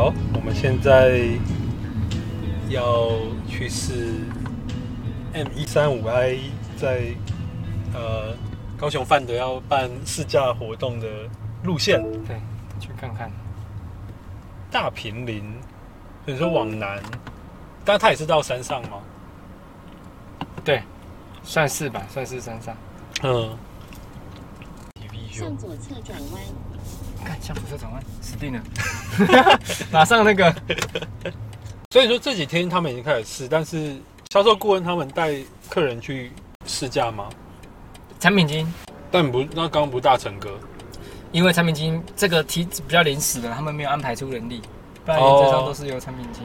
好，我们现在要去试 M 一三五 I 在呃高雄范德要办试驾活动的路线，对，去看看。大平林，所以说往南，但它也是到山上吗？对，算是吧，算是山上。嗯，向左侧转弯，看向左侧转弯，死定了，马上那个。所以说这几天他们已经开始试，但是销售顾问他们带客人去试驾吗？产品经，但不，那刚刚不大成哥，因为产品经这个题比较临时的，他们没有安排出人力，不然原则上都是由产品经。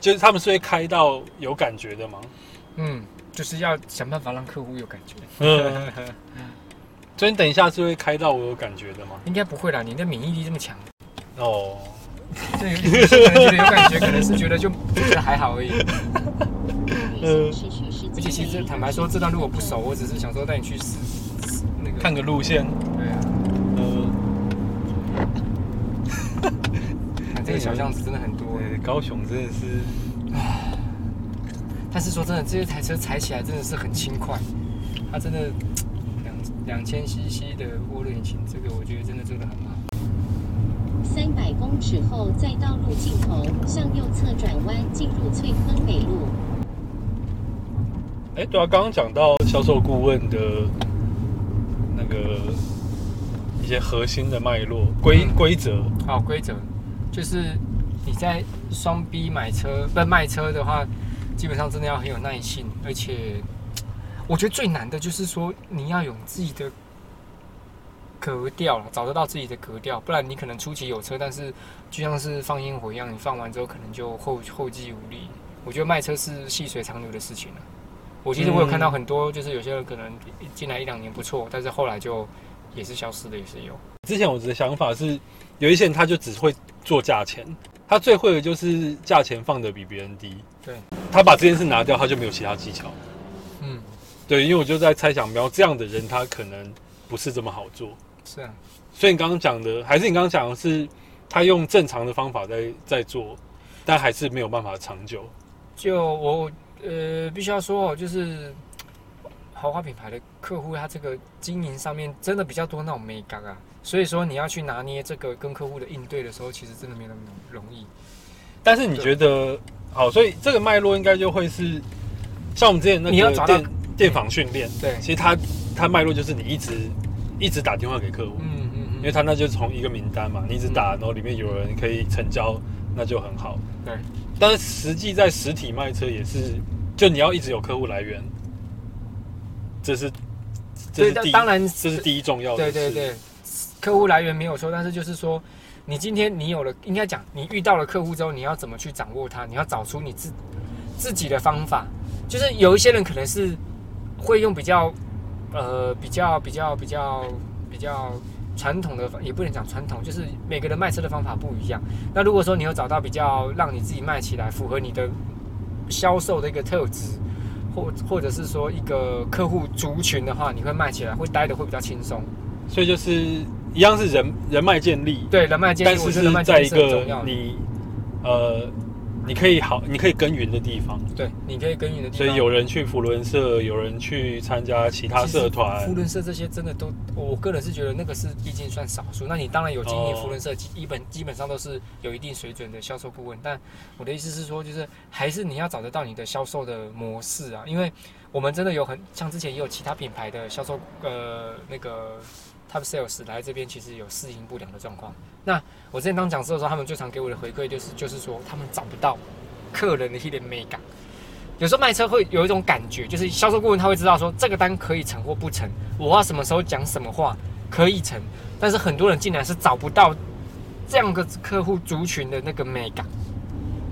就是他们是会开到有感觉的吗？嗯，就是要想办法让客户有感觉。嗯，所以你等一下是会开到我有感觉的吗？应该不会啦，你的免疫力这么强。哦，对，有些人觉得有感觉，可能是觉得就就觉得还好而已。嗯，而且其实坦白说，这段路我不熟，我只是想说带你去试试那个。看个路线。对啊，呃，看这个小巷子真的很多。对，高雄真的是，但是说真的，这台车踩起来真的是很轻快，它真的两两千 CC 的涡轮引擎，这个我觉得真的做的很好。三百公尺后，在道路尽头向右侧转弯，进入翠坑北路。哎，对啊，刚刚讲到销售顾问的那个一些核心的脉络规嗯规则，好，规则就是你在双 B 买车不卖车的话，基本上真的要很有耐性，而且我觉得最难的就是说你要有自己的格调了，找得到自己的格调，不然你可能初期有车，但是就像是放烟火一样，你放完之后可能就后后继无力。我觉得卖车是细水长流的事情了。我其实我有看到很多，就是有些人可能进来一两年不错，但是后来就也是消失的，也是有。之前我的想法是，有一些人他就只会做价钱，他最会的就是价钱放的比别人低。对，他把这件事拿掉，他就没有其他技巧。嗯，对，因为我就在猜想，苗这样的人，他可能不是这么好做。是啊。所以你刚刚讲的，还是你刚刚讲的是，他用正常的方法在在做，但还是没有办法长久。就我呃，必须要说哦，就是豪华品牌的客户，他这个经营上面真的比较多那种美感啊，所以说你要去拿捏这个跟客户的应对的时候，其实真的没那么容易。但是你觉得好，所以这个脉络应该就会是像我们之前那个电电访训练，对，其实它它脉络就是你一直一直打电话给客户，嗯嗯嗯因为他那就是从一个名单嘛，你一直打，然后里面有人可以成交，那就很好。对，但是实际在实体卖车也是，就你要一直有客户来源，这是这是对，第，当然这是第一重要的。对对对，客户来源没有错，但是就是说，你今天你有了，应该讲你遇到了客户之后，你要怎么去掌握它？你要找出你自自己的方法。就是有一些人可能是会用比较呃比较比较比较比较传统的，也不能讲传统，就是每个人卖车的方法不一样。那如果说你有找到比较让你自己卖起来符合你的销售的一个特质，或或者是说一个客户族群的话，你会卖起来会待的会比较轻松。所以就是一样是人人脉建立，对人脉建立，但是是在一。个你呃你可以好，你可以耕耘的地方。对，你可以耕耘的地方。所以有人去福伦社，有人去参加其他社团福。伦社这些真的都，我个人是觉得那个是毕竟算少数。那你当然有经营哦福伦社，基本基本上都是有一定水准的销售顾问。但我的意思是说，就是还是你要找得到你的销售的模式啊，因为我们真的有很像之前也有其他品牌的销售呃那个 top sales 来这边，其实有适应不良的状况。那我之前当讲师的时候，他们最常给我的回馈就是就是说他们找不到客人的一点美感。有时候卖车会有一种感觉，就是销售顾问他会知道说这个单可以成或不成，我要什么时候讲什么话可以成，但是很多人竟然是找不到这样的客户族群的那个美感，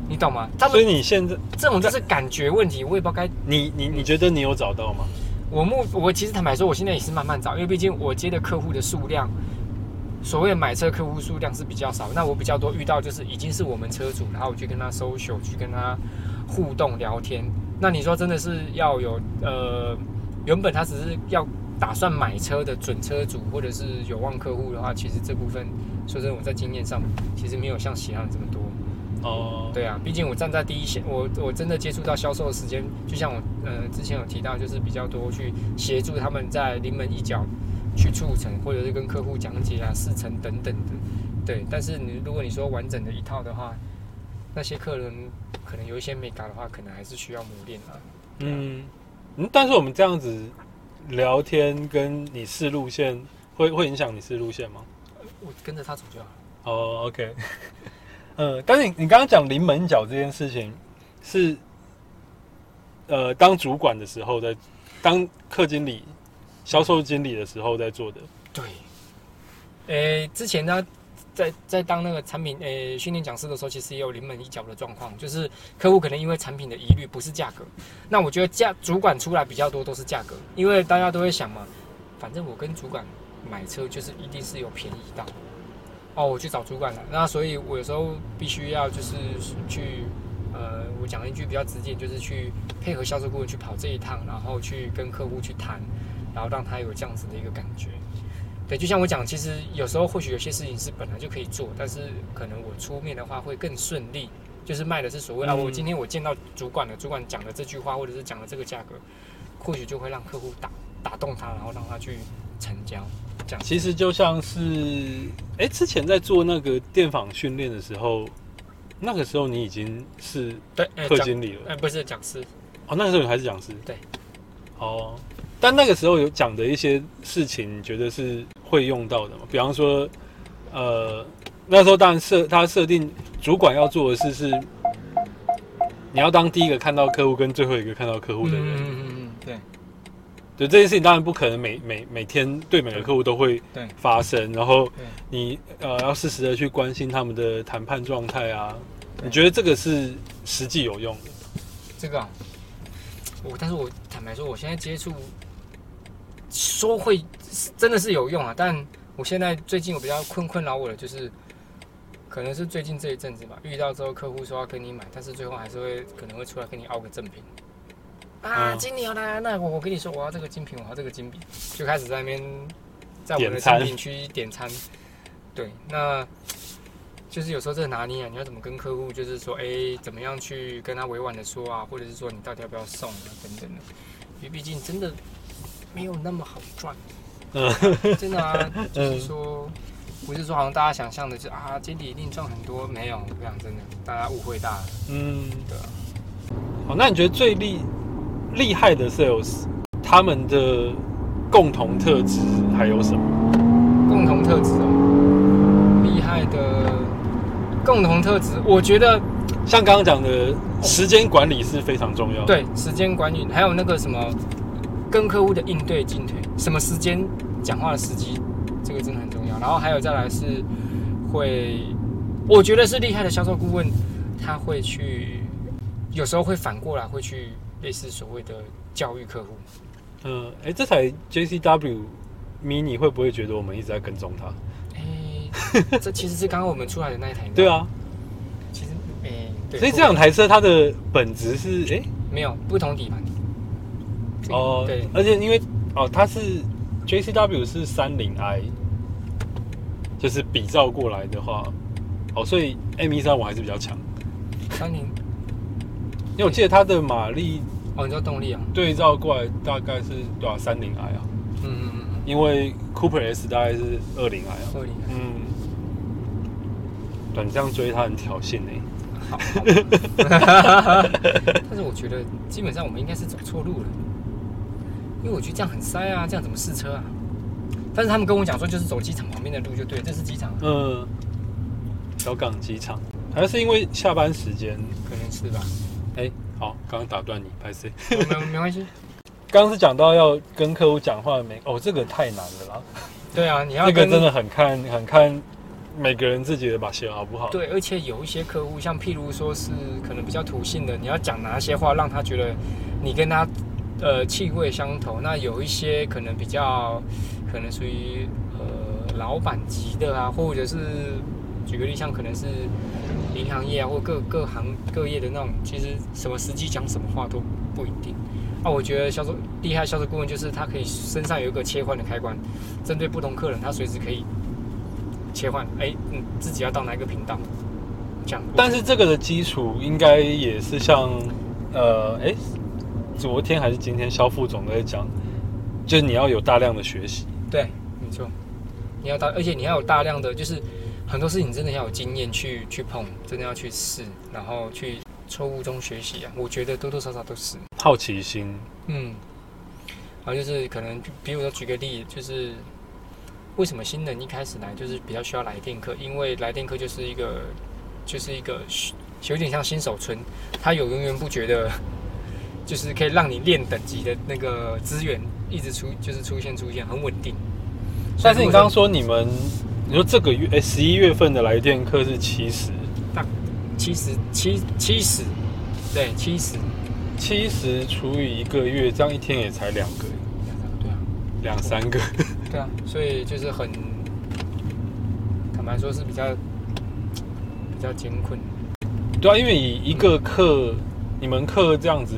你懂吗？他所以你现在，这种就是感觉问题，我也不知道该。你你你觉得你有找到吗？我目我其实坦白说，我现在也是慢慢找，因为毕竟我接的客户的数量，所谓的买车客户数量是比较少，那我比较多遇到就是已经是我们车主，然后我去跟他 social，去跟他互动聊天。那你说真的是要有呃，原本他只是要打算买车的准车主或者是有望客户的话，其实这部分说真的，我在经验上其实没有像其他人这么多。哦，对啊，毕竟我站在第一线，我我真的接触到销售的时间，就像我呃之前有提到，就是比较多去协助他们在临门一脚去促成，或者是跟客户讲解啊、试乘等等的。对，但是你如果你说完整的一套的话，那些客人可能有一些没搞的话，可能还是需要磨练啊。嗯嗯，但是我们这样子聊天跟你试路线，会会影响你试路线吗？我跟着他走就好了。哦，OK，嗯，但是你你刚刚讲临门脚这件事情，是呃当主管的时候在当课经理、销售经理的时候在做的。对，诶、之前呢，在在当那个产品诶训练讲师的时候，其实也有临门一脚的状况，就是客户可能因为产品的疑虑不是价格，那我觉得价主管出来比较多都是价格，因为大家都会想嘛，反正我跟主管买车就是一定是有便宜到，哦，我去找主管了，那所以我有时候必须要就是去。呃，我讲了一句比较直接，就是去配合销售顾问去跑这一趟，然后去跟客户去谈，然后让他有这样子的一个感觉。对，就像我讲，其实有时候或许有些事情是本来就可以做，但是可能我出面的话会更顺利，就是卖的是所谓啊，嗯我今天我见到主管了，主管讲了这句话，或者是讲了这个价格，或许就会让客户打打动他，然后让他去成交，这样。其实就像是，哎、之前在做那个电访训练的时候，那个时候你已经是对，哎讲课经理了。哎，不是讲师，哦，那个时候你还是讲师。对。哦，但那个时候有讲的一些事情，你觉得是会用到的吗？比方说，呃，那时候当然设他设定主管要做的事是，你要当第一个看到客户跟最后一个看到客户的人。嗯嗯嗯，对对这件事情，当然不可能每每每天对每个客户都会对发生，然后。你呃要适时的去关心他们的谈判状态啊。你觉得这个是实际有用的？这个、啊，我但是我坦白说，我现在接触说会真的是有用啊，但我现在最近我比较困困扰我的就是，可能是最近这一阵子吧，遇到之后客户说要跟你买，但是最后还是会可能会出来跟你凹个赠品。啊，嗯经理好来，那我我跟你说，我要这个精品，我要这个精品，就开始在那边在我的产品区点餐。对，那就是有时候这个拿捏啊，你要怎么跟客户，就是说，哎、怎么样去跟他委婉的说啊，或者是说你到底要不要送啊，等等的，因为毕竟真的没有那么好赚，嗯，真的啊，就是说，不是说好像大家想象的，就啊，经理一定赚很多，没有，我想真的，大家误会大了，嗯，对啊。好，那你觉得最厉厉害的 sales，他们的共同特质还有什么？共同特质哦，厉害的共同特质，我觉得像刚刚讲的，时间管理是非常重要的。，对时间管理，还有那个什么跟客户的应对进退，什么时间讲话的时机，这个真的很重要。然后还有再来是会，我觉得是厉害的销售顾问，他会去有时候会反过来会去类似所谓的教育客户。嗯，哎，这台 JCW Mini 会不会觉得我们一直在跟踪他？哎、这其实是刚刚我们出来的那一台。对，啊，其实哎、对。所以这两台车它的本质是哎没有不同底盘。哦，对，而且因为哦它是 JCW 是三零 i，就是比照过来的话，哦，所以 M 一三五还是比较强，三零因为我记得它的马力哦，你说动力啊？对照过来大概是多少三零 i 啊？嗯嗯嗯因为 Cooper S 大概是二零 i 啊。嗯，二零。嗯，对，你这样追它很挑衅呢、好，好 但是我觉得基本上我们应该是走错路了，因为我觉得这样很塞啊，这样怎么试车啊？但是他们跟我讲说，就是走机场旁边的路就对，这是机场啊，嗯，小港机场，还是因为下班时间？可能是吧？哎、好，刚刚打断你，拍谁？没没没关系。刚刚是讲到要跟客户讲话没？哦，这个太难了啦，对啊，你要跟这个真的很看很看每个人自己的把戏好不好？，对，而且有一些客户，像譬如说是可能比较土性的，你要讲哪些话让他觉得你跟他呃气味相投。那有一些可能比较可能属于呃老板级的啊，或者是举个例，像可能是银行业啊，或各各行各业的那种，其实什么时机讲什么话都不一定。那我觉得销售厉害销售顾问就是他可以身上有一个切换的开关，针对不同客人，他随时可以切换，哎，嗯，自己要到哪一个频道，这样。但是这个的基础应该也是像，呃，哎，昨天还是今天，肖副总都在讲，就是你要有大量的学习。对，没错，你要大，而且你要有大量的，就是很多事情真的要有经验去去碰，真的要去试，然后去错误中学习啊。我觉得多多少少都是，好奇心，嗯，然后就是可能，比如说举个例，就是为什么新人一开始来就是比较需要来电课，因为来电课就是一个就是一个有点像新手村，他有源源不绝的，就是可以让你练等级的那个资源一直出，就是出现出现很稳定。但是你刚刚说你们，你说这个月哎十一月份的来电课是七十，七十七七十，对七十，七十除以一个月，这样一天也才两个，对啊，两三个，对啊，所以就是很坦白说是比较比较艰困。对啊，因为以一个课，你们课这样子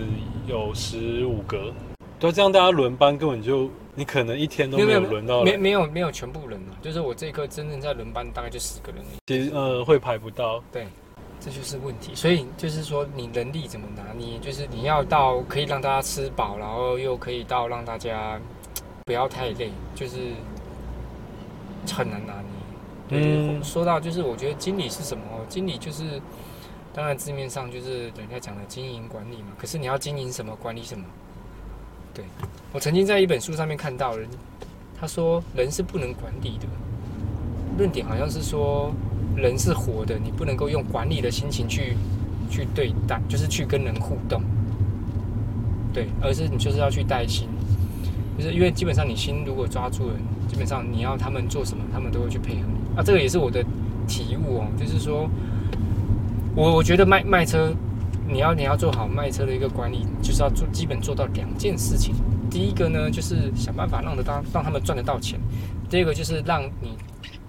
有十五个，对啊，这样大家轮班根本就你可能一天都没有轮到来，没没有没有全部人啊，就是我这一课真正在轮班大概就十个人。其实呃会排不到，对，这就是问题。所以就是说你人力怎么拿捏，就是你要到可以让大家吃饱，然后又可以到让大家 不要太累，就是很难拿捏。对，嗯说到就是我觉得经理是什么？经理就是当然字面上就是人家讲的经营管理嘛，可是你要经营什么，管理什么？对我曾经在一本书上面看到人，他说人是不能管理的，论点好像是说人是活的，你不能够用管理的心情去去对待，就是去跟人互动，对，而是你就是要去带心，就是因为基本上你心如果抓住了，基本上你要他们做什么，他们都会去配合你。啊，这个也是我的体悟哦，就是说，我我觉得卖卖车，你要你要做好卖车的一个管理，就是要做基本做到两件事情。第一个呢，就是想办法让得到让他们赚得到钱；第二个就是让你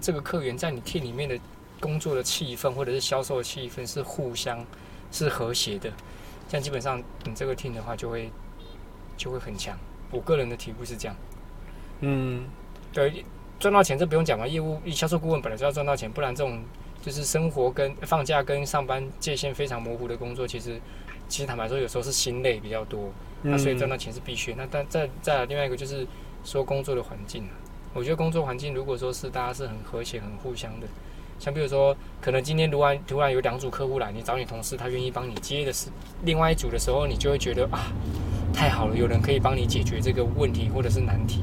这个客源在你店里面的工作的气氛或者是销售的气氛是互相是和谐的，这样基本上你这个 team 的话就会就会很强。我个人的体悟是这样。嗯，对，赚到钱这不用讲嘛，业务销售顾问本来就要赚到钱，不然这种就是生活跟放假跟上班界限非常模糊的工作，其实其实坦白说有时候是心累比较多，那所以赚到钱是必须。那但再再来另外一个就是说工作的环境啊，我觉得工作环境如果说是大家是很和谐、很互相的，像比如说可能今天突然突然有两组客户来，你找你同事，他愿意帮你接的是另外一组的时候，你就会觉得啊，太好了，有人可以帮你解决这个问题或者是难题。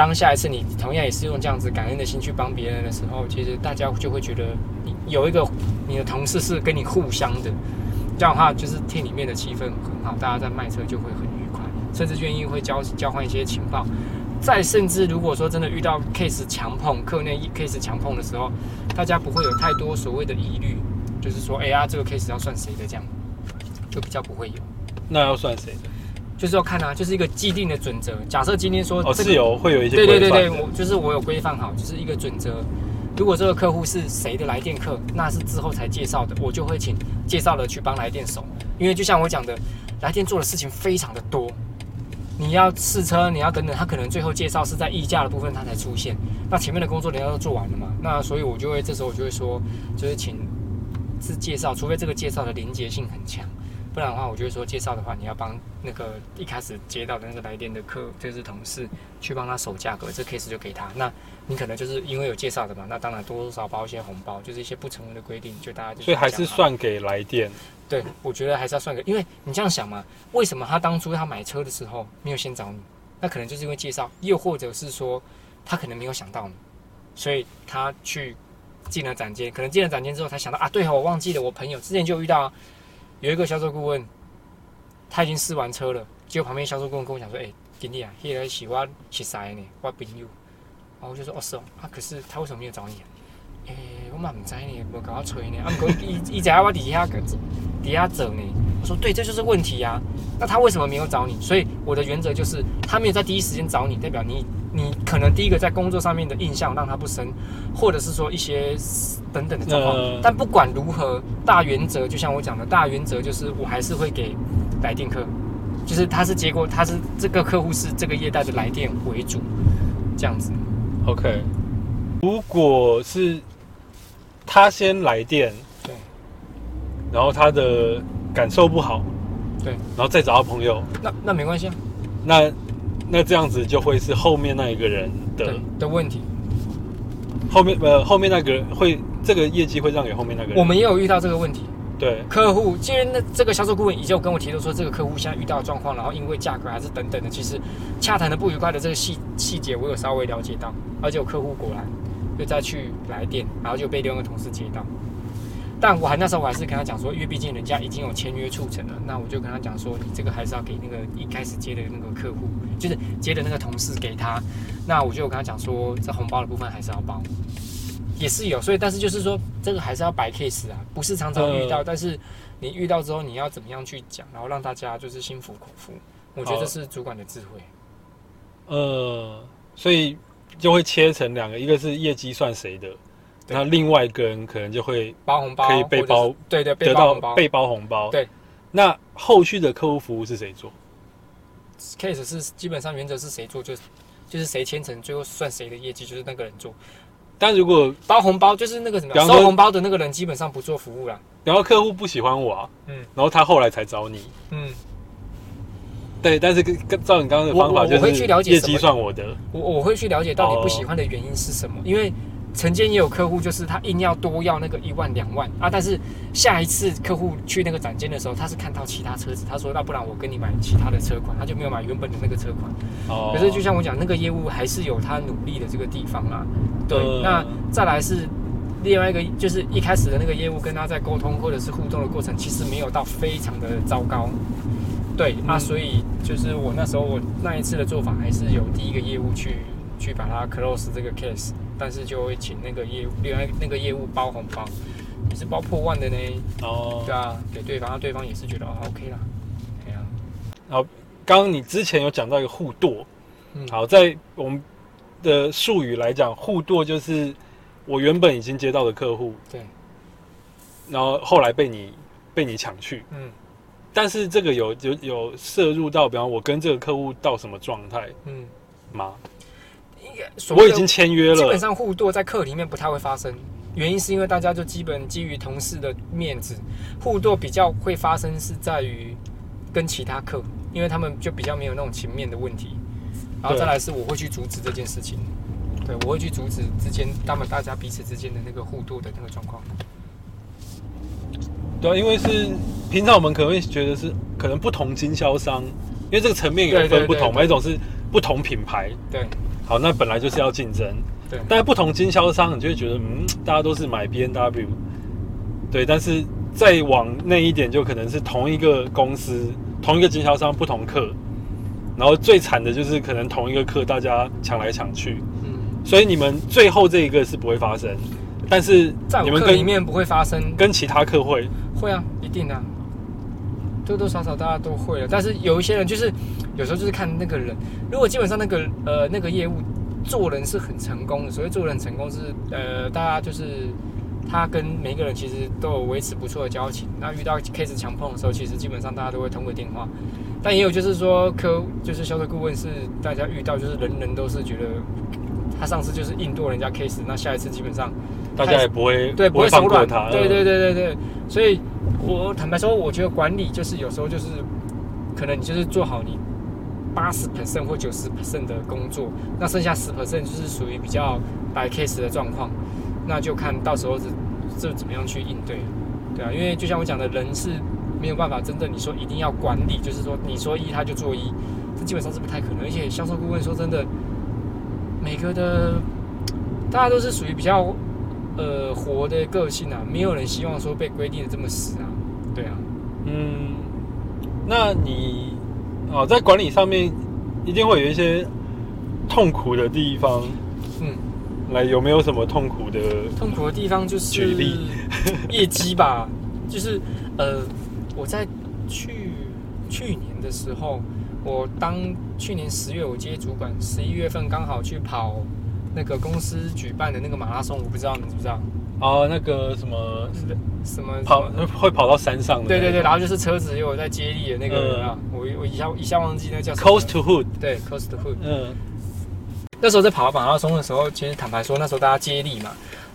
当下一次你同样也是用这样子感恩的心去帮别人的时候，其实大家就会觉得你有一个你的同事是跟你互相的，这样的话就是店里面的气氛很好，大家在卖车就会很愉快，甚至愿意会交交换一些情报。再甚至如果说真的遇到 case 强碰课内 case 强碰的时候，大家不会有太多所谓的疑虑，就是说哎呀这个 case 要算谁的这样，就比较不会有。那要算谁的？就是要看啊，就是一个既定的准则。假设今天说哦，这个是有会有一些对对对对，我就是我有规范好，就是一个准则。如果这个客户是谁的来电客，那是之后才介绍的，我就会请介绍的去帮来电手，因为就像我讲的，来电做的事情非常的多，你要试车，你要等等，他可能最后介绍是在议价的部分他才出现，那前面的工作人家都做完了嘛，那所以我就会这时候我就会说，就是请是介绍，除非这个介绍的连结性很强。不然的话，我就会说介绍的话，你要帮那个一开始接到的那个来电的客，就是同事去帮他守价格，这 case 就给他。那你可能就是因为有介绍的嘛，那当然多多少少包一些红包，就是一些不成文的规定，就大家就所以还是算给来电。对，我觉得还是要算给，因为你这样想嘛，为什么他当初他买车的时候没有先找你？那可能就是因为介绍，又或者是说他可能没有想到你，所以他去进了展间，可能进了展间之后才想到啊，对哦，我忘记了，我朋友之前就遇到啊有一个销售顾问，他已经试完车了，结果旁边销售顾问跟我讲说，哎、经理啊，那个是我熟识的，我朋友，然后我就说哦是哦，啊可是他为什么没有找你啊？诶、我嘛唔知呢，无甲我吹呢。啊，毋过伊伊知影我伫遐个伫遐走呢。我说对，这就是问题啊。那他为什么没有找你？所以我的原则就是，他没有在第一时间找你，代表你你可能第一个在工作上面的印象让他不深，或者是说一些等等的状况。呃但不管如何，大原则就像我讲的，大原则就是我还是会给来电客，就是他是结果他是这个客户是这个业代的来电为主，这样子。OK，如果是他先来电，对，然后他的感受不好，对，然后再找到朋友，那那没关系啊，那那这样子就会是后面那一个人的的问题。后面呃后面那个人会这个业绩会让给后面那个人。我们也有遇到这个问题，对。客户，既然那这个销售顾问已经有跟我提到说，这个客户现在遇到的状况，然后因为价格还是等等的，其实洽谈的不愉快的这个细细节，我有稍微了解到，而且有客户果然就再去来电，然后就被另外一个同事接到。但我还那时候我还是跟他讲说，因为毕竟人家已经有签约促成了，那我就跟他讲说，你这个还是要给那个一开始接的那个客户，就是接的那个同事给他。那我就跟他讲说，这红包的部分还是要包，也是有，所以但是就是说，这个还是要摆 case 啊，不是常常遇到，呃但是你遇到之后，你要怎么样去讲，然后让大家就是心服口服，我觉得这是主管的智慧。呃，所以就会切成两个，一个是业绩算谁的，对那另外一个人可能就会包红包可以被包，对对，得。到被包红包。对，那后续的客户服务是谁做？case 是基本上原则是谁做就就是谁签成，最后算谁的业绩，就是那个人做。但如果包红包就是那个什么收红包的那个人，基本上不做服务啦。然后客户不喜欢我啊，嗯然后他后来才找你，嗯，对，但是跟跟照你刚刚的方法，就我我会去了解什么业绩算我的，我我会去了解到哦底不喜欢的原因是什么，因为曾经也有客户就是他硬要多要那个一万两万啊，但是下一次客户去那个展间的时候，他是看到其他车子，他说那不然我跟你买其他的车款，他就没有买原本的那个车款。哦可是就像我讲，那个业务还是有他努力的这个地方啦。对，呃那再来是另外一个，就是一开始的那个业务跟他在沟通或者是互动的过程，其实没有到非常的糟糕。对、啊，嗯所以就是我那时候我那一次的做法，还是有第一个业务去去把它 close 这个 case，但是就会请那个业务另外那个业务包红包，也是包破万的呢。哦对，啊，给对方，那对方也是觉得哦 OK 啦。哎呀、刚刚你之前有讲到一个互剁，嗯，好，在我们的术语来讲，互剁就是我原本已经接到的客户，对，然后后来被你被你抢去，嗯但是这个有有有摄入到，比方我跟这个客户到什么状态嗯，吗？应该所我已经签约了，基本上互剁在课里面不太会发生，原因是因为大家就基本基于同事的面子，互剁比较会发生是在于跟其他课，因为他们就比较没有那种情面的问题，然后再来是我会去阻止这件事情，对我会去阻止之间他们大家彼此之间的那个互剁的那个状况。对啊，因为是平常我们可能会觉得是可能不同经销商，因为这个层面有分不同嘛，一种是不同品牌，对。好，那本来就是要竞争，对。但是不同经销商，你就会觉得，嗯，大家都是买 B N W，对，但是再往那一点，就可能是同一个公司、同一个经销商不同客，然后最惨的就是可能同一个客大家抢来抢去，嗯，所以你们最后这一个是不会发生，但是在我你们跟课里面不会发生，跟其他课会，会啊，一定的啊、多多少少大家都会了。但是有一些人就是有时候就是看那个人，如果基本上那个呃那个业务做人是很成功的，所谓做人成功是呃大家就是他跟每一个人其实都有维持不错的交情。那遇到 case 强碰的时候，其实基本上大家都会通过电话。但也有就是说客就是销售顾问是大家遇到就是人人都是觉得他上次就是硬剁人家 case，那下一次基本上大家也不会对，不会放手软。过他，对对嗯对对对，所以我坦白说，我觉得管理就是有时候就是，可能你就是做好你八十 percent 或九十 percent 的工作，那剩下十 percent 就是属于比较白 case 的状况，那就看到时候是这怎么样去应对，对啊，因为就像我讲的，人是没有办法真正你说一定要管理，就是说你说一他就做一，这基本上是不太可能，而且销售顾问说真的，每个的大家都是属于比较。呃活的个性啊，没有人希望说被规定的这么死啊，对啊，嗯，那你哦，在管理上面一定会有一些痛苦的地方。嗯，来，有没有什么痛苦的？痛苦的地方就是举例 业绩吧，就是呃我在去去年的时候，我当去年十月我接主管，十一月份刚好去跑那个公司举办的那个马拉松，我不知道你知不知道？哦，那个什么什么跑会跑到山上的，对对对，然后就是车子有在接力的那个我我一下一下忘记那叫什么。Coast to Hood，对 Coast to Hood。嗯，那时候在跑马拉松的时候，其实坦白说，那时候大家接力嘛，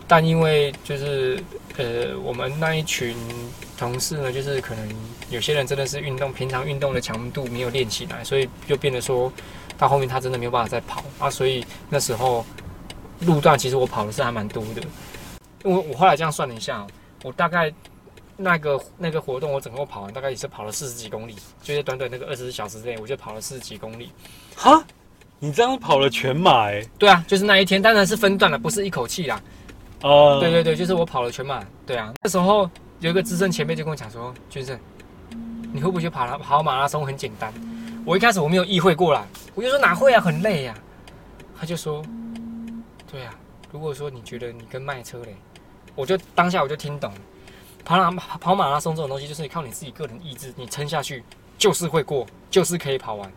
但因为就是呃，我们那一群同事呢，就是可能有些人真的是运动，平常运动的强度没有练起来，所以就变得说到后面他真的没有办法再跑啊。所以那时候路段其实我跑的是还蛮多的，因为我后来这样算了一下哦，我大概那个那个活动我整个跑完大概也是跑了四十几公里，就是短短那个二十四小时之内我就跑了四十几公里。哈，你这样跑了全马哎、对啊，就是那一天，当然是分段了，不是一口气啦。哦，对对对，就是我跑了全马。对啊，那时候有一个资深前辈就跟我讲说：“君胜，你会不会觉得跑拉跑马拉松很简单？”我一开始我没有意会过来，我就说哪会啊，很累呀、他就说：“对啊，如果说你觉得你跟卖车嘞，我就当下我就听懂，跑马跑马拉松这种东西就是靠你自己个人意志，你撑下去就是会过，就是可以跑完。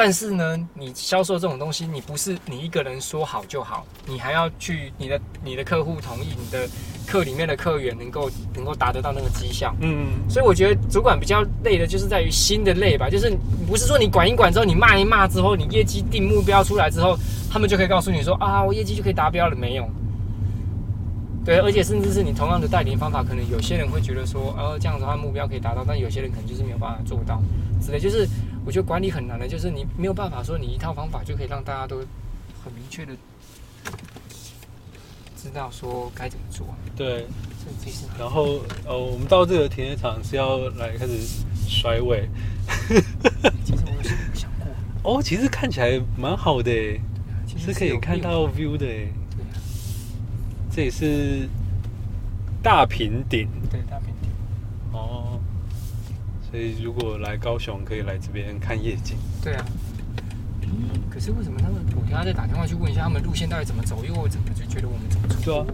但是呢，你销售这种东西，你不是你一个人说好就好，你还要去你的你的客户同意，你的课里面的客源能够能够达得到那个绩效。嗯，所以我觉得主管比较累的就是在于心的累吧，就是不是说你管一管之后，你骂一骂之后，你业绩定目标出来之后，他们就可以告诉你说啊，我业绩就可以达标了，没有。对，而且甚至是你同样的带领方法，可能有些人会觉得说，呃，这样子的话目标可以达到，但有些人可能就是没有办法做到之类。就是我觉得管理很难的，就是你没有办法说你一套方法就可以让大家都很明确的知道说该怎么做。对。然后呃，我们到这个停车场是要来开始甩尾其实我有想过，哦，其实看起来蛮好的其实是可以看到 view 的这里是大平顶对大平顶。哦，所以如果来高雄，可以来这边看夜景。对啊。可是为什么他们？我等下再打电话去问一下他们路线到底怎么走，因为我怎么就觉得我们走错？对啊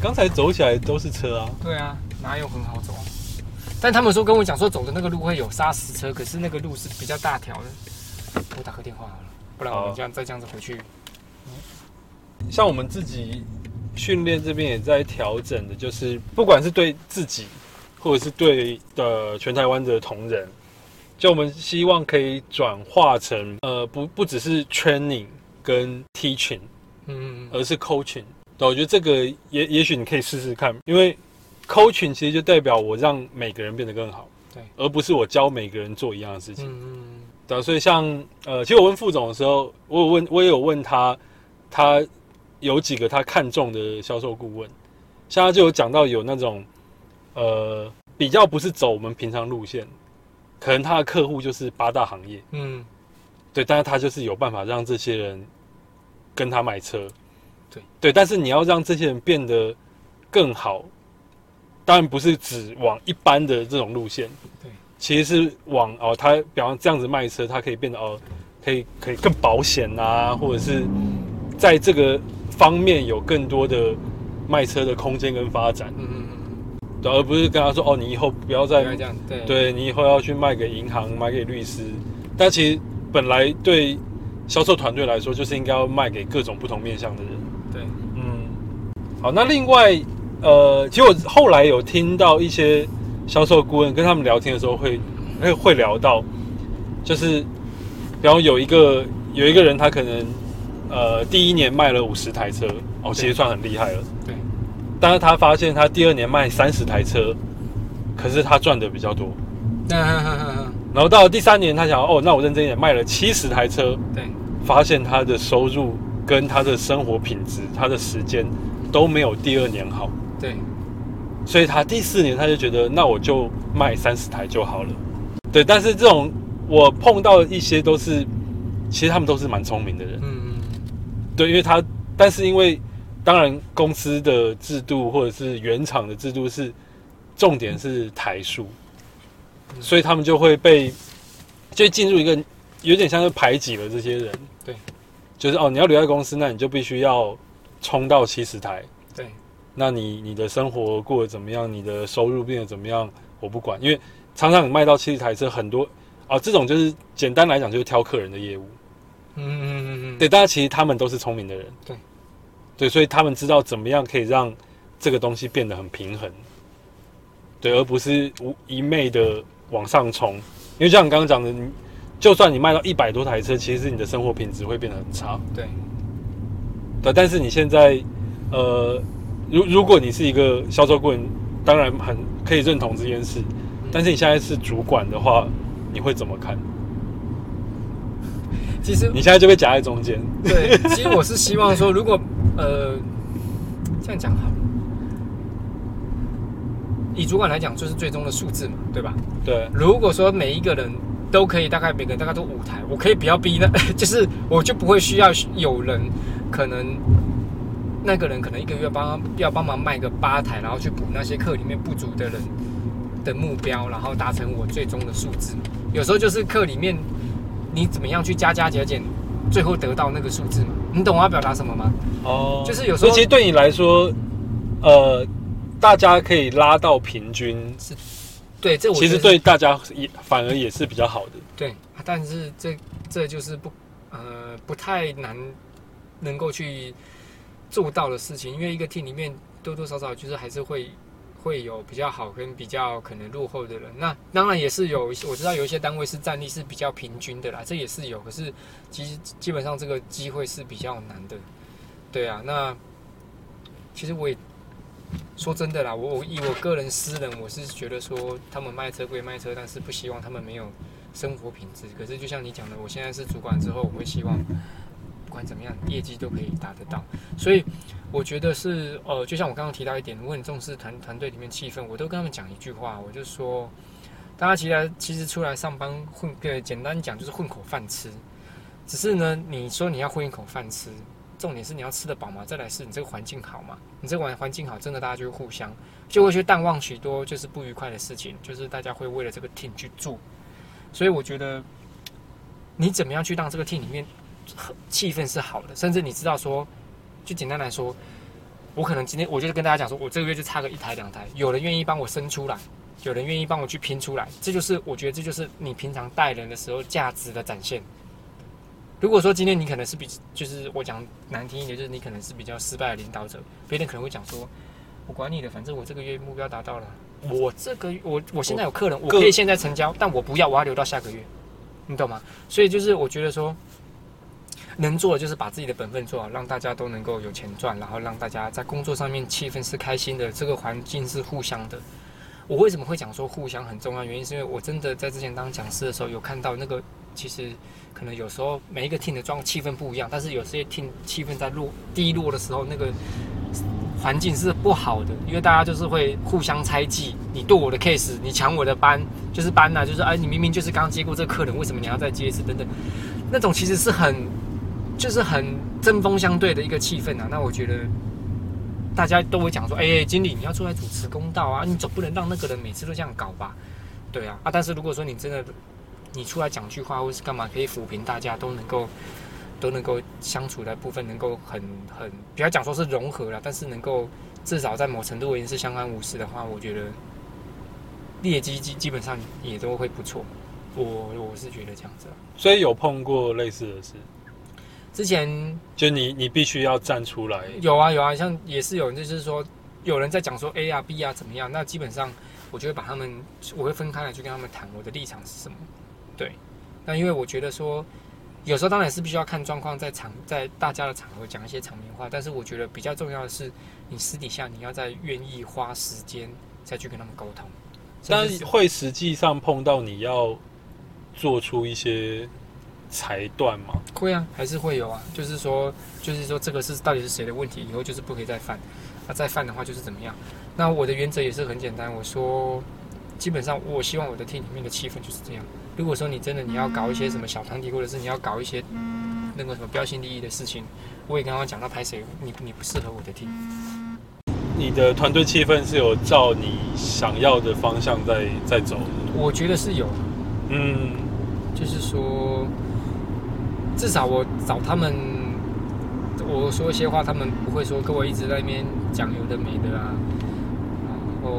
刚才走起来都是车啊，对啊，哪有很好走啊？但他们说跟我讲说走的那个路会有砂石车，可是那个路是比较大条的。我打个电话好了，不然我们这样再这样子回去。像我们自己训练这边也在调整的，就是不管是对自己，或者是对的全台湾的同仁，就我们希望可以转化成呃不不只是 training 跟 teaching，嗯，而是 coaching。对，我觉得这个也也许你可以试试看，因为 coaching 其实就代表我让每个人变得更好，对，而不是我教每个人做一样的事情。嗯对啊，所以像呃，其实我问副总的时候，我有问，我也有问他，他有几个他看中的销售顾问，像他就有讲到有那种呃比较不是走我们平常路线，可能他的客户就是八大行业，嗯。对，但是他就是有办法让这些人跟他买车，对。对，但是你要让这些人变得更好，当然不是只往一般的这种路线，对，其实是往哦，他比方这样子卖车，他可以变得哦，可以可以更保险啊，或者是在这个方面有更多的卖车的空间跟发展，嗯嗯对，而不是跟他说哦，你以后不要嗯，再这样，对。对你以后要去卖给银行、卖给律师，但其实本来对销售团队来说，就是应该要卖给各种不同面向的人。对，嗯，好，那另外，呃，其实我后来有听到一些销售顾问跟他们聊天的时候会，会会聊到，就是，然后有一个有一个人，他可能呃第一年卖了五十台车，哦，其实算很厉害了。对，但是他发现他第二年卖三十台车，可是他赚的比较多。那 然后到了第三年，他想哦，那我认真一点，卖了七十台车，对，发现他的收入跟他的生活品质、他的时间都没有第二年好，对，所以他第四年他就觉得，那我就卖三十台就好了。对，但是这种我碰到一些都是，其实他们都是蛮聪明的人，嗯对，因为他，但是因为当然公司的制度或者是原厂的制度是重点是台数，嗯所以他们就会被就进入一个有点像是排挤了这些人。对，就是哦，你要留在公司，那你就必须要冲到七十台。对，那你你的生活过得怎么样？你的收入变得怎么样？我不管，因为常常你卖到七十台车，很多啊，这种就是简单来讲就是挑客人的业务。嗯嗯嗯嗯，对，但是其实他们都是聪明的人。对，对，所以他们知道怎么样可以让这个东西变得很平衡。对，而不是无一昧的往上冲。因为就像你刚刚讲的，你就算你卖到一百多台车，其实你的生活品质会变得很差。对，对，但是你现在，呃，如如果你是一个销售顾问，当然很可以认同这件事，但是你现在是主管的话，你会怎么看？其实你现在就被夹在中间。对，其实我是 希望说，如果呃这样讲好了，以主管来讲，就是最终的数字嘛，对吧？对，如果说每一个人都可以，大概每个人大概都五台，我可以不要逼那，就是我就不会需要有人可能那个人可能一个月帮要帮忙卖个八台，然后去补那些课里面不足的人的目标，然后达成我最终的数字。有时候就是课里面你怎么样去加加减减，最后得到那个数字嘛？你懂我要表达什么吗？哦，就是有时候其实对你来说，呃，大家可以拉到平均是，对，这我其实对大家也反而也是比较好的。对，但是这这就是不呃不太难能够去做到的事情，因为一个 team 里面多多少少就是还是会会有比较好跟比较可能落后的人。那当然也是有，我知道有一些单位是战力是比较平均的啦，这也是有。可是其实基本上这个机会是比较难的。对啊，那其实我也说真的啦，我我以我个人私人，我是觉得说他们卖车归卖车，但是不希望他们没有生活品质。可是就像你讲的，我现在是主管之后，我会希望不管怎么样，业绩都可以达得到。所以我觉得是呃，就像我刚刚提到一点，如果你重视团团队里面气氛，我都跟他们讲一句话，我就说，大家其实其实出来上班混，呃，简单讲就是混口饭吃。只是呢，你说你要混一口饭吃，重点是你要吃得饱嘛，再来是你这个环境好嘛，你这个环环境好，真的大家就会互相就会去淡忘许多就是不愉快的事情，就是大家会为了这个 team 去做。所以我觉得你怎么样去让这个 team 里面气氛是好的，甚至你知道说，就简单来说，我可能今天我就是跟大家讲说，我这个月就差个一台两台，有人愿意帮我生出来，有人愿意帮我去拼出来，这就是我觉得这就是你平常带人的时候价值的展现。如果说今天你可能是比，就是我讲难听一点，就是你可能是比较失败的领导者，别人可能会讲说，我管你的，反正我这个月目标达到了，我这个我我现在有客人，我可以现在成交，但我不要，我要留到下个月，你懂吗？所以就是我觉得说，能做的就是把自己的本分做好，让大家都能够有钱赚，然后让大家在工作上面气氛是开心的，这个环境是互相的。我为什么会讲说互相很重要？原因是因为我真的在之前当讲师的时候有看到那个，其实可能有时候每一个听的状气氛不一样，但是有些听气氛在落低落的时候，那个环境是不好的，因为大家就是会互相猜忌，你对我的 case，你抢我的班，就是班呐、就是哎，你明明就是刚接过这个客人，为什么你要再接一次？等等，那种其实是很就是很针锋相对的一个气氛啊。那我觉得大家都会讲说，哎、经理你要出来主持公道啊，你总不能让那个人每次都这样搞吧？对啊，啊，但是如果说你真的你出来讲句话或是干嘛，可以抚平大家都能够都能够相处的部分，能够很很不要讲说是融合了，但是能够至少在某程度而言是相安无事的话，我觉得业绩基基本上也都会不错。我我是觉得这样子。所以有碰过类似的事，之前就你你必须要站出来。有啊有啊，像也是有人就是说有人在讲说 A 啊 B 啊怎么样，那基本上我就会把他们我会分开来去跟他们谈我的立场是什么。对，那因为我觉得说有时候当然是必须要看状况，在场在大家的场合讲一些场面话，但是我觉得比较重要的是你私底下你要在愿意花时间再去跟他们沟通。但是会实际上碰到你要做出一些裁断吗？会啊，还是会有啊。就是说，就是说，这个是到底是谁的问题，以后就是不可以再犯。那、再犯的话就是怎么样？那我的原则也是很简单，我说，基本上我希望我的 team 里面的气氛就是这样。如果说你真的你要搞一些什么小团体，或者是你要搞一些那个什么标新立异的事情，我也刚刚讲到拍谁，你你不适合我的 team。你的团队气氛是有照你想要的方向在在走的。我觉得是有，嗯，就是说，至少我找他们，我说一些话，他们不会说跟我一直在那边讲有的没的啊。然后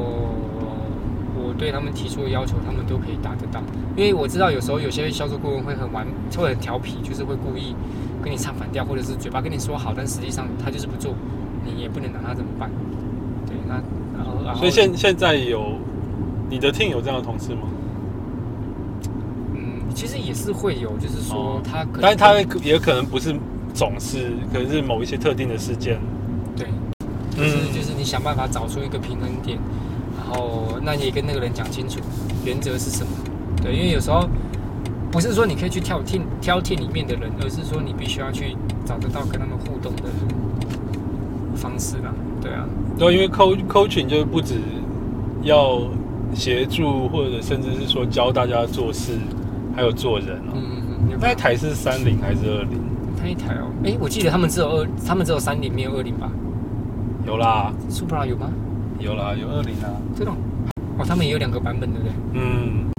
我对他们提出的要求，他们都可以达得到。因为我知道有时候有些销售顾问会很玩，会很调皮，就是会故意跟你唱反调，或者是嘴巴跟你说好，但实际上他就是不做，你也不能拿他怎么办？对，那然后然后所以现现在有你的 team 有这样的同事吗？嗯，其实也是会有，就是说哦他可能，但是他也可能不是总是，可能是某一些特定的事件。对。就是嗯就是你想办法找出一个平衡点，然后那你也跟那个人讲清楚原则是什么。对，因为有时候不是说你可以去挑剔挑剔里面的人，而是说你必须要去找得到跟他们互动的方式啦。对啊，对，因为 coach coaching 就不止要协助，或者甚至是说教大家做事，还有做人哦。嗯嗯嗯，那一台是三零还是二零？那一台哦，哎，我记得他们只有二，他们只有三零，没有二零吧有啦，？Supra 有吗？有啦，有二零啊。这种哦，他们也有两个版本，对不对？嗯，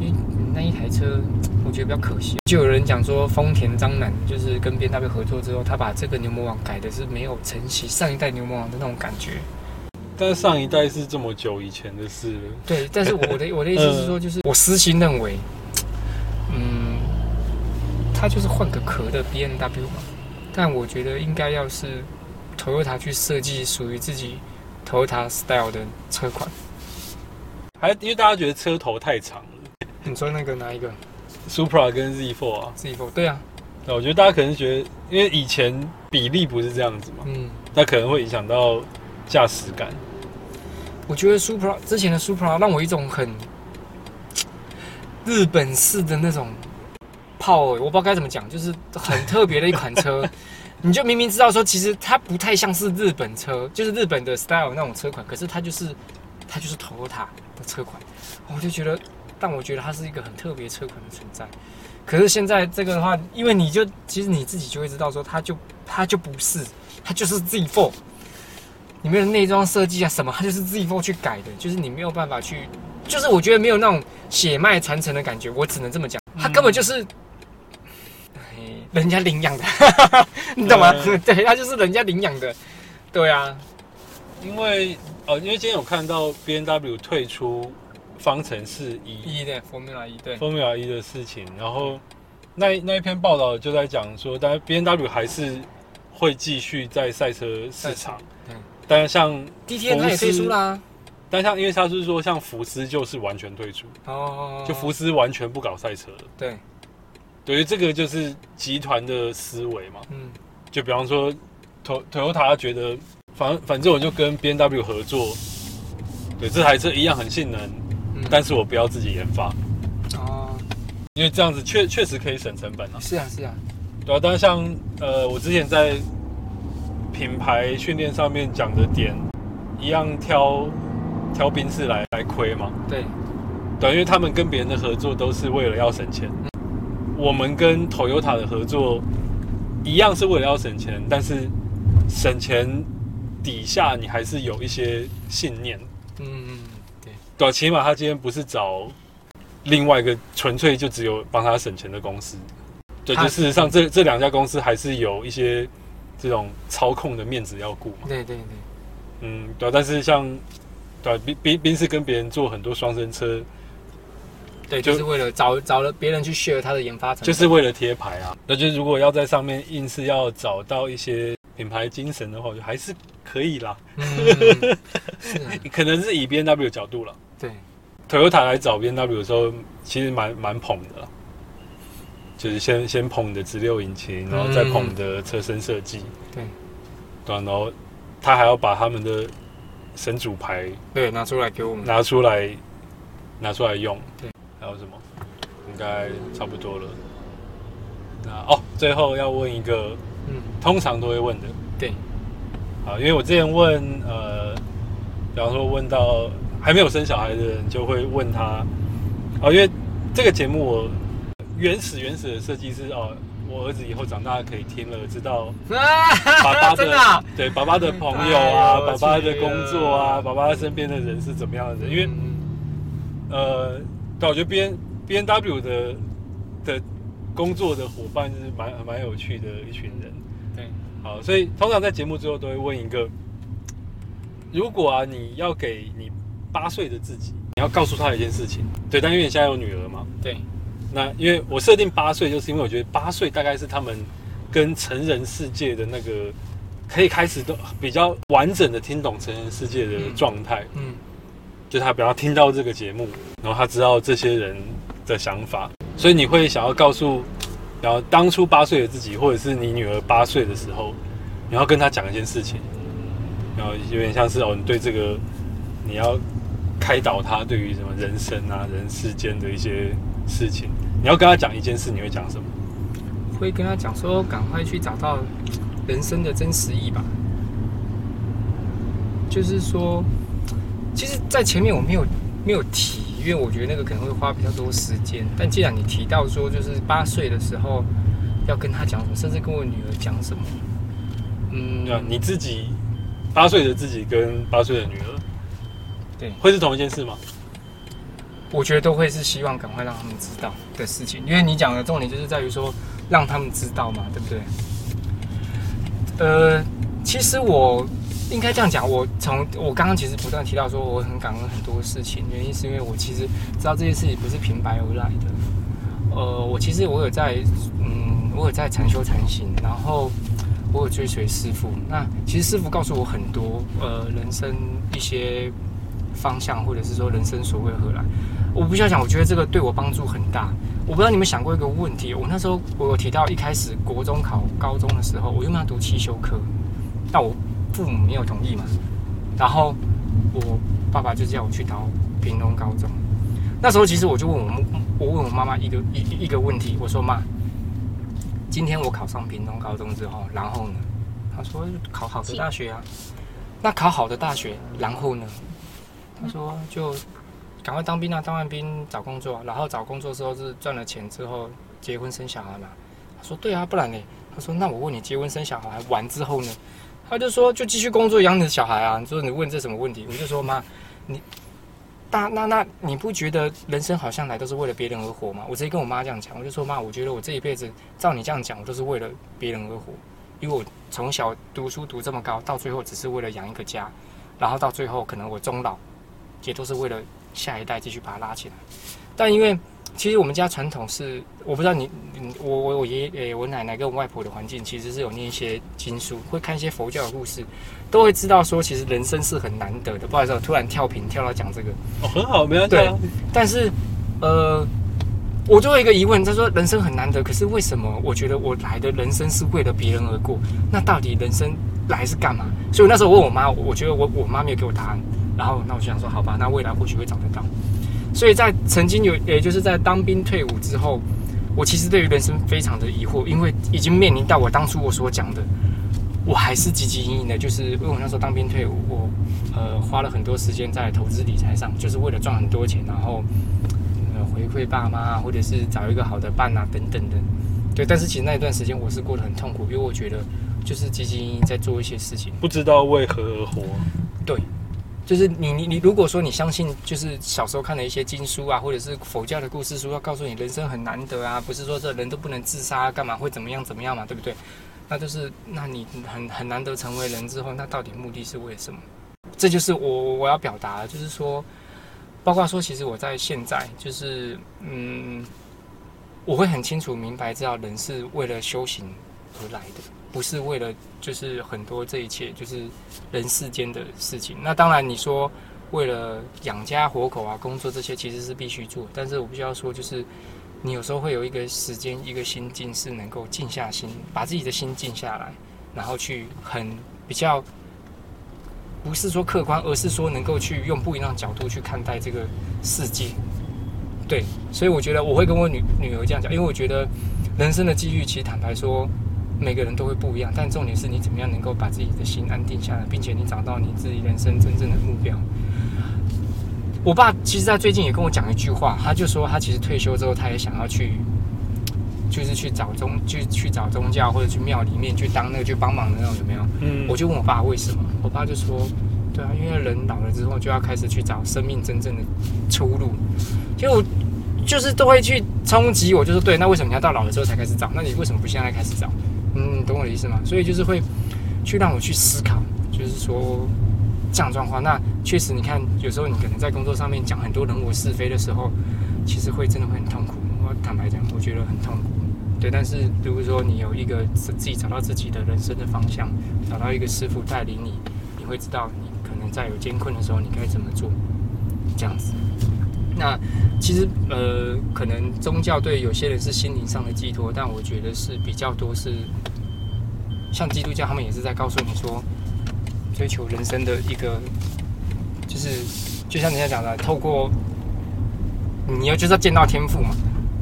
因为那一台车，我觉得比较可惜。就有人讲说，丰田章男就是跟 B W 合作之后，他把这个牛魔王改的是没有承袭上一代牛魔王的那种感觉。但是上一代是这么久以前的事了。对，但是我的我的意思是 说，就是我私心认为，嗯，它就是换个壳的 B M W 嘛。但我觉得应该要是 Toyota 去设计属于自己 Toyota style 的车款。还因为大家觉得车头太长了你说那个哪一个，Supra 跟 Z4 啊，Z4？对啊，那我觉得大家可能觉得，因为以前比例不是这样子嘛，嗯，那可能会影响到驾驶感。我觉得 Supra 之前的 Supra 让我一种很日本式的那种炮、欸，我不知道该怎么讲，就是很特别的一款车。你就明明知道说，其实它不太像是日本车，就是日本的 style 那种车款，可是它就是它就是 Toyota 的车款，我就觉得，但我觉得它是一个很特别车款的存在。可是现在这个的话，因为你就其实你自己就会知道说，它就它就不是，它就是 Z4。里面的内装设计啊什么，它就是 Z4 去改的，就是你没有办法去，就是我觉得没有那种血脉传承的感觉，我只能这么讲，它根本就是，哎人家领养的，你懂吗？对。对，它就是人家领养的，对啊，因为呃，因为今天有看到 B N W 退出方程式一。一的 Formula 一，对，Formula 一的事情，然后那那一篇报道就在讲说，但 B N W 还是会继续在赛车市场，对但是像 DTN 它也退出啦，但像因为他是说像福斯就是完全退出，哦，就福斯完全不搞赛车了。对，对于这个就是集团的思维嘛，嗯。就比方说，Toy Toyota 他觉得反反正我就跟 B N W 合作，对这台车一样很性能，嗯，但是我不要自己研发，哦，因为这样子确确实可以省成本啊。是啊是啊，对啊，但是像呃我之前在品牌训练上面讲的点，一样挑挑宾士来来亏嘛。对，对，因为他们跟别人的合作都是为了要省钱。我们跟 Toyota 的合作一样是为了要省钱，但是省钱底下你还是有一些信念。嗯嗯对，对啊，起码他今天不是找另外一个纯粹就只有帮他省钱的公司。对，就事实上这这两家公司还是有一些这种操控的面子要顾嘛。对对对，嗯，对啊、但是像对啊宾宾宾士跟别人做很多双生车，对，就就是为了找找了别人去 share 它的研发成本，就是为了贴牌啊。那就是如果要在上面硬是要找到一些品牌精神的话，就还是可以啦。可能是以 B N W 角度了对，，Toyota 来找 B N W 的时候，其实蛮蛮捧的啦。就是先先捧你的直六引擎，然后再捧你的车身设计，对对啊、然后他还要把他们的神主牌对，拿出来给我们。拿出来拿出来用。对，还有什么？应该差不多了。那哦，最后要问一个嗯，通常都会问的，对，啊，因为我之前问呃，比方说问到还没有生小孩的人，就会问他，哦，因为这个节目我原始原始的设计是哦，我儿子以后长大可以听了，知道 爸爸的对爸爸的朋友啊，爸爸的工作啊，爸爸身边的人是怎么样的人，因为。嗯呃，对，我觉得 B N B N W 的的工作的伙伴是蛮蛮有趣的一群人。对，好，所以通常在节目最后都会问一个：如果啊，你要给你八岁的自己，你要告诉他一件事情，对，但因为你现在有女儿嘛，对，那因为我设定八岁，就是因为我觉得八岁大概是他们跟成人世界的那个可以开始都比较完整的听懂成人世界的状态。嗯就他比方听到这个节目，然后他知道这些人的想法，所以你会想要告诉，然后当初八岁的自己，或者是你女儿八岁的时候，你要跟她讲一件事情，然后有点像是哦，你对这个你要开导他对于什么人生啊、人世间的一些事情，你要跟他讲一件事，你会讲什么？会跟他讲说，赶快去找到人生的真实意吧。就是说，其实，在前面我没有没有提，因为我觉得那个可能会花比较多时间。但既然你提到说，就是八岁的时候要跟他讲什么，甚至跟我女儿讲什么，嗯，对啊，你自己八岁的自己跟八岁的女儿，对会是同一件事吗？我觉得都会是希望赶快让他们知道的事情，因为你讲的重点就是在于说让他们知道嘛，对不对？呃，其实我应该这样讲，我从我刚刚其实不断提到说我很感恩很多事情，原因是因为我其实知道这些事情不是平白而来的。呃，我其实我有在，嗯，我有在禅修禅行，然后我有追随师傅。那其实师傅告诉我很多，呃，人生一些方向，或者是说人生所为何来。我不需要讲，我觉得这个对我帮助很大。我不知道你们想过一个问题，我那时候我有提到一开始国中考高中的时候，我原本要读汽修科，但我父母没有同意嘛，然后我爸爸就叫我去读屏东高中。那时候其实我就问我我问我妈妈一个一一个问题，我说妈，今天我考上屏东高中之后，然后呢？她说考好的大学啊。那考好的大学，然后呢？他说就赶快当兵啊，当完兵找工作，然后找工作之后是赚了钱之后结婚生小孩嘛。他说对啊，不然呢？他说那我问你，结婚生小孩完之后呢？他就说就继续工作养你的小孩啊。你说你问这什么问题？我就说妈，你大那那你不觉得人生好像来都是为了别人而活吗？我直接跟我妈这样讲，我就说妈，我觉得我这一辈子照你这样讲，我都是为了别人而活，因为我从小读书读这么高，到最后只是为了养一个家，然后到最后可能我终老，也都是为了下一代继续把它拉起来。但因为其实我们家传统是，我不知道你，你我我我爷爷、诶我奶奶跟我外婆的环境其实是有念一些经书，会看一些佛教的故事，都会知道说其实人生是很难得的。不好意思，我突然跳屏跳到讲这个，哦，很好，没问题啊。但是呃，我就有一个疑问，他说人生很难得，可是为什么我觉得我来的人生是为了别人而过？那到底人生来是干嘛？所以我那时候问我妈，我觉得我我妈没有给我答案，然后那我就想说，好吧，那未来或许会找得到。所以在曾经有，也就是在当兵退伍之后，我其实对于人生非常的疑惑，因为已经面临到我当初我所讲的，我还是汲汲营营的，就是因为我那时候当兵退伍，我呃花了很多时间在投资理财上，就是为了赚很多钱，然后呃回馈爸妈啊，或者是找一个好的伴啊等等的。对，但是其实那一段时间我是过得很痛苦，因为我觉得就是汲汲营营在做一些事情。不知道为何而活。对，就是你你你，如果说你相信，就是小时候看的一些经书啊，或者是佛教的故事书，要告诉你人生很难得啊，不是说这人都不能自杀，干嘛会怎么样怎么样嘛，对不对？那就是，那你很很难得成为人之后，那到底目的是为什么？这就是我我要表达，就是说，包括说，其实我在现在，就是嗯，我会很清楚明白，知道人是为了修行而来的，不是为了就是很多这一切就是人世间的事情。那当然，你说为了养家活口啊，工作这些其实是必须做，但是我必须要说，就是你有时候会有一个时间、一个心境是能够静下心，把自己的心静下来，然后去很比较，不是说客观，而是说能够去用不一样的角度去看待这个世界。对，所以我觉得我会跟我女女儿这样讲，因为我觉得人生的机遇，其实坦白说，每个人都会不一样，但重点是你怎么样能够把自己的心安定下来，并且你找到你自己人生真正的目标。我爸其实，在最近也跟我讲一句话，他就说他其实退休之后，他也想要去，就是去找宗，去去找宗教或者去庙里面去当那个去帮忙的那种，有没有？嗯我就问我爸为什么，我爸就说，对啊，因为人老了之后就要开始去找生命真正的出路，就我就是都会去冲击我，就说对，那为什么你要到老了之后才开始找？那你为什么不现在开始找？嗯，懂我的意思吗？所以就是会去让我去思考，就是说这样状况，那确实你看，有时候你可能在工作上面讲很多人我是非的时候，其实会真的会很痛苦。我坦白讲，我觉得很痛苦。对，但是如果说你有一个自自己找到自己的人生的方向，找到一个师傅带领你，你会知道你可能在有艰困的时候你该怎么做，这样子。那其实呃，可能宗教对有些人是心灵上的寄托，但我觉得是比较多是像基督教，他们也是在告诉你说，追求人生的一个就是就像人家讲的，透过你要就是要见到天赋嘛，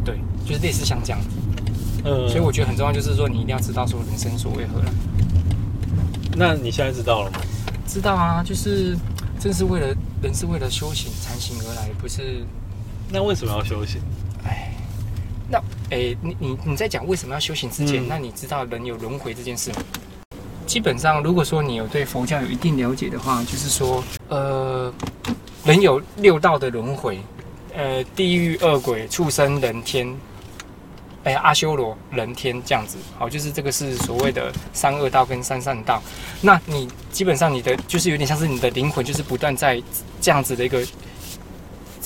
对，就是类似像这样。嗯，所以我觉得很重要，就是说你一定要知道说人生所为何来。那你现在知道了吗？知道啊，就是正是为了人是为了修行禅行而来，不是？那为什么要修行？哎，那哎，你你你在讲为什么要修行之前，嗯那你知道人有轮回这件事吗？基本上，如果说你有对佛教有一定了解的话，就是说，呃，人有六道的轮回，呃，地狱、恶鬼、畜生、人天，哎，阿修罗、人天这样子，好，就是这个是所谓的三恶道跟三善道。那你基本上你的就是有点像是你的灵魂，就是不断在这样子的一个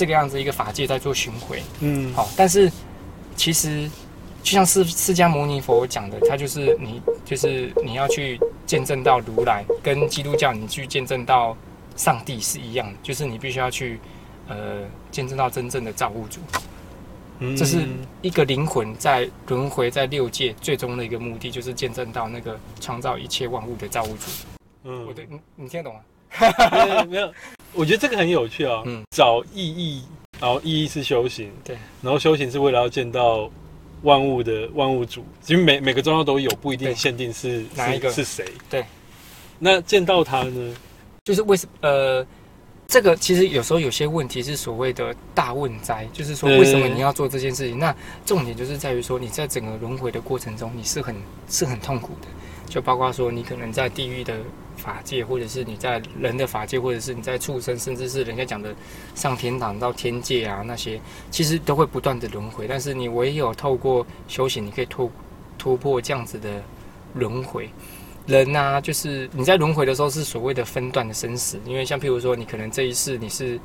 这个样子一个法界在做巡回。嗯，好，但是其实就像释释迦牟尼佛讲的，他就是你就是你要去见证到如来，跟基督教你去见证到上帝是一样的，就是你必须要去呃见证到真正的造物主。嗯这是一个灵魂在轮回在六界最终的一个目的，就是见证到那个创造一切万物的造物主。嗯我对你你听得懂吗？没有，我觉得这个很有趣啊。嗯找意义，然后意义是修行，对，然后修行是为了要见到万物的万物主，其实每每个宗教都有，不一定限定是是哪一个是谁。对，那见到他呢？就是为什呃，这个其实有时候有些问题是所谓的大问灾，就是说为什么你要做这件事情？那重点就是在于说你在整个轮回的过程中，你是很是很痛苦的，就包括说你可能在地狱的法界，或者是你在人的法界，或者是你在畜生，甚至是人家讲的上天堂到天界啊那些，其实都会不断的轮回。但是你唯有透过修行，你可以突突破这样子的轮回。人呐、就是你在轮回的时候是所谓的分段的生死，因为像譬如说，你可能这一世你是，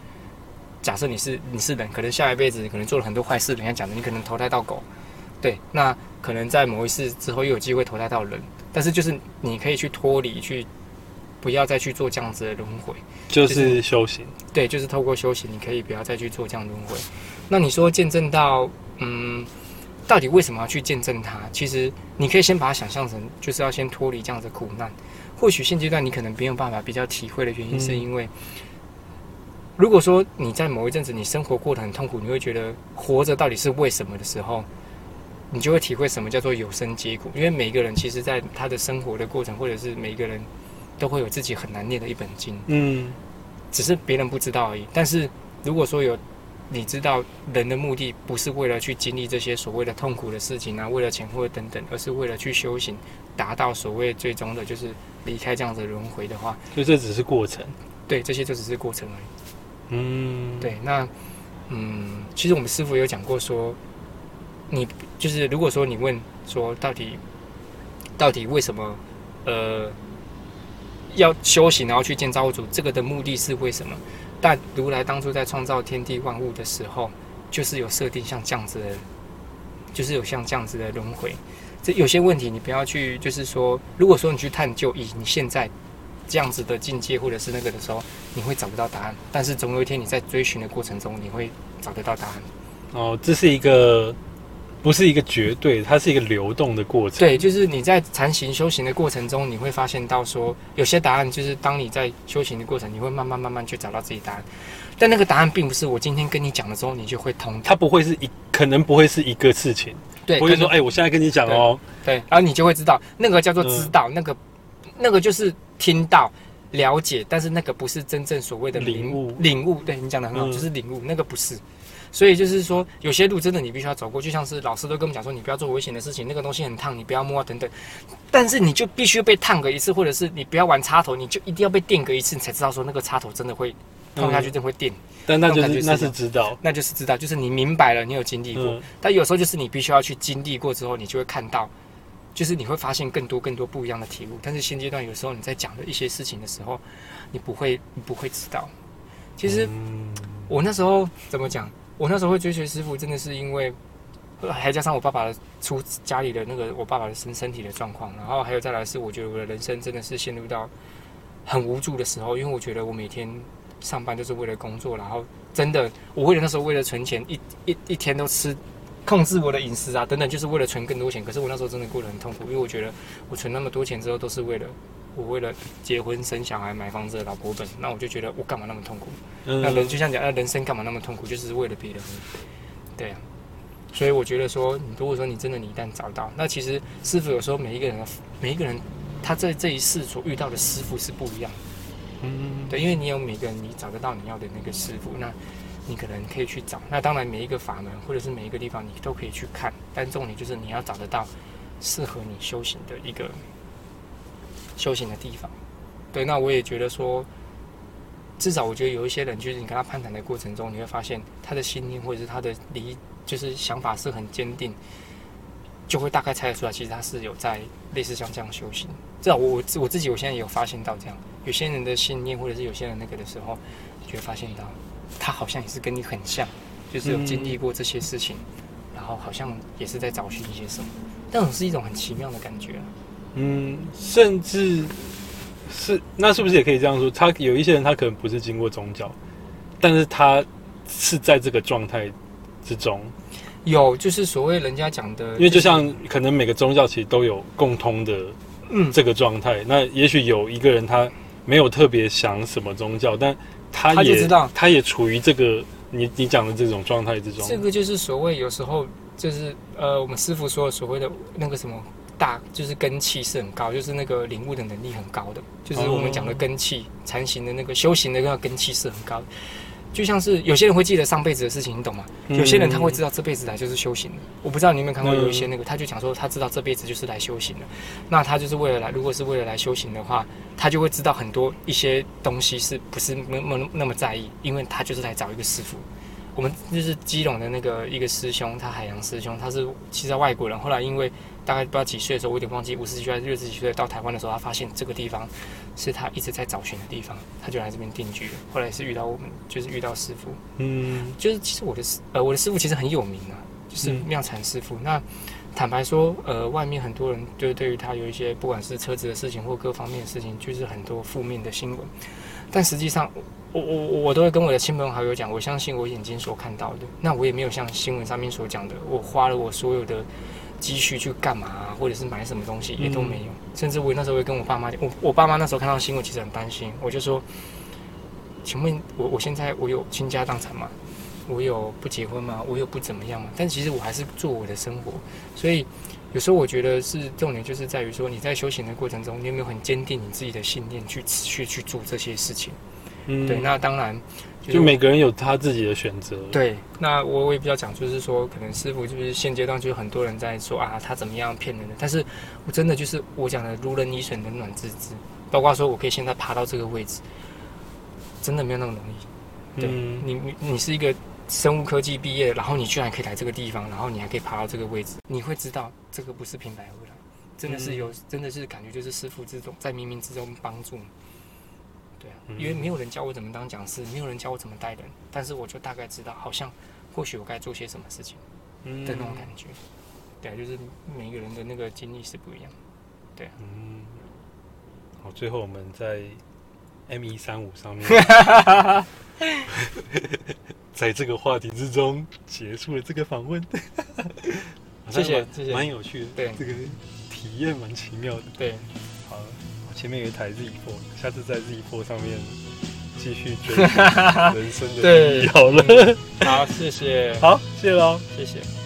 假设你是你是人，可能下一辈子可能做了很多坏事，人家讲的你可能投胎到狗，对，那可能在某一世之后又有机会投胎到人，但是就是你可以去脱离，去不要再去做这样子的轮回，就就是是修行。对，就是透过修行，你可以不要再去做这样轮回。那你说见证到，嗯，到底为什么要去见证它？其实你可以先把它想象成，就是要先脱离这样子的苦难。或许现阶段你可能没有办法比较体会的原因，嗯是因为、如果说你在某一阵子你生活过得很痛苦，你会觉得活着到底是为什么的时候，你就会体会什么叫做有生皆苦。因为每一个人其实在他的生活的过程，或者是每一个人都会有自己很难念的一本经。嗯只是别人不知道而已。但是如果说有你知道人的目的不是为了去经历这些所谓的痛苦的事情啊，为了钱或者等等，而是为了去修行，达到所谓最终的就是离开这样子轮回的话，所以这只是过程。对，这些就只是过程而已。嗯，，对，那嗯，其实我们师傅有讲过说，你就是如果说你问说到底到底为什么呃要修行，然后去见造物主，这个的目的是为什么？但如来当初在创造天地万物的时候，就是有设定像这样子的，就是有像这样子的轮回。这有些问题你不要去，就是说，如果说你去探究，以你现在这样子的境界或者是那个的时候，你会找不到答案。但是总有一天你在追寻的过程中，你会找得到答案。哦，这是一个不是一个绝对，它是一个流动的过程。对，就是你在禅行修行的过程中，你会发现到说，有些答案就是当你在修行的过程，你会慢慢慢慢去找到自己答案。但那个答案并不是我今天跟你讲了之后，你就会通。它不会是一，可能不会是一个事情，对，不会说，哎、我现在跟你讲哦，对，然后你就会知道，那个叫做知道，那个那个就是听到、了解，但是那个不是真正所谓的领悟领悟，对你讲的很好，嗯就是领悟，那个不是。所以就是说，有些路真的你必须要走过，就像是老师都跟我们讲说，你不要做危险的事情，那个东西很烫，你不要摸啊等等。但是你就必须被烫个一次，或者是你不要玩插头，你就一定要被电个一次，你才知道说那个插头真的会碰下去，嗯真的会电。但那种感觉是那是知道，那就是知道，就是你明白了，你有经历过。嗯但有时候就是你必须要去经历过之后，你就会看到，就是你会发现更多更多不一样的体悟。但是现阶段有时候你在讲的一些事情的时候，你不会你不会知道。其实嗯我那时候怎么讲？我那时候会追随师傅，真的是因为，还加上我爸爸出家里的那个我爸爸的身身体的状况，然后还有再来是我觉得我的人生真的是陷入到很无助的时候，因为我觉得我每天上班就是为了工作，然后真的我为了那时候为了存钱，一一一天都吃。控制我的饮食啊，等等，就是为了存更多钱。可是我那时候真的过得很痛苦，因为我觉得我存那么多钱之后，都是为了我为了结婚生小孩买房子的老婆本，那我就觉得我干嘛那么痛苦？嗯那人就像讲，那人生干嘛那么痛苦？就是为了别人。对啊，所以我觉得说，你如果说你真的你一旦找到，那其实师傅有时候每一个人的每一个人，他在这一世所遇到的师傅是不一样的。嗯对，因为你有每个人你找得到你要的那个师傅，那你可能可以去找。那当然每一个法门或者是每一个地方你都可以去看，但重点就是你要找得到适合你修行的一个修行的地方。对，那我也觉得说，至少我觉得有一些人，就是你跟他攀谈的过程中，你会发现他的信念或者是他的理，就是想法是很坚定，就会大概猜得出来，其实他是有在类似像这样修行。至少我我自我自己我现在也有发现到这样，有些人的信念或者是有些人那个的时候，你就会发现到他好像也是跟你很像，就是有经历过这些事情，然后好像也是在找寻一些什么，那种是一种很奇妙的感觉啊。嗯，甚至是那是不是也可以这样说？他有一些人他可能不是经过宗教，但是他是在这个状态之中，有就是所谓人家讲的，因为就像可能每个宗教其实都有共通的嗯，这个状态。那也许有一个人他没有特别想什么宗教，但他也知道他也处于这个你你讲的这种状态之中。这个就是所谓有时候就是呃，我们师傅说的所谓的那个什么大，就是根气是很高，就是那个领悟的能力很高的，就是我们讲的根气，禅行的那个修行的那个根气是很高的。就像是有些人会记得上辈子的事情，你懂吗？嗯有些人他会知道这辈子来就是修行的。我不知道你有没有看过嗯有一些那个，他就讲说他知道这辈子就是来修行的。那他就是为了来，如果是为了来修行的话，他就会知道很多一些东西是不是那么那么在意，因为他就是来找一个师傅。我们就是基隆的那个一个师兄，他海洋师兄，他是其实外国人，后来因为大概不知道几岁的时候，我有点忘记，五十几岁还是六十几岁到台湾的时候，他发现这个地方是他一直在找寻的地方，他就来这边定居了。后来是遇到我们，就是遇到师傅，嗯就是其实我的师呃我的师傅其实很有名啊，就是嗯妙禅师傅。那坦白说，呃，外面很多人就是对于他有一些不管是车子的事情或各方面的事情，就是很多负面的新闻。但实际上，我我我我都会跟我的亲朋好友讲，我相信我眼睛所看到的，那我也没有像新闻上面所讲的，我花了我所有的积蓄去干嘛、啊，或者是买什么东西，也都没有。甚至我那时候会跟我爸妈讲，我我爸妈那时候看到新闻其实很担心，我就说，请问我我现在我有倾家荡产吗？我有不结婚吗？我有不怎么样吗？但其实我还是做我的生活，所以有时候我觉得是重点就是在于说你在修行的过程中，你有没有很坚定你自己的信念去持续去做这些事情？嗯，对，那当然是就每个人有他自己的选择。，对，那我我也比较讲，就是说，可能师傅就是现阶段就是很多人在说啊，他怎么样骗人的，但是我真的就是我讲的如人饮水，冷暖自知，包括说我可以现在爬到这个位置，真的没有那么容易。对嗯你你你是一个生物科技毕业，然后你居然可以来这个地方，然后你还可以爬到这个位置，你会知道这个不是平白而来，真的是有，真的是感觉就是师傅之中在冥冥之中帮助你。因为没有人教我怎么当讲师，没有人教我怎么带人，但是我就大概知道，好像或许我该做些什么事情嗯的那种感觉。对啊，就是每个人的那个经历是不一样。对嗯，好，最后我们在 M 一三五上面，在这个话题之中结束了这个访问。谢谢谢谢蛮有趣的，对这个体验蛮奇妙的。对，前面有一台 Z Four，下次在 Z Four 上面继续追寻 人生的对意义好了。好，谢谢，好，谢喽。谢谢。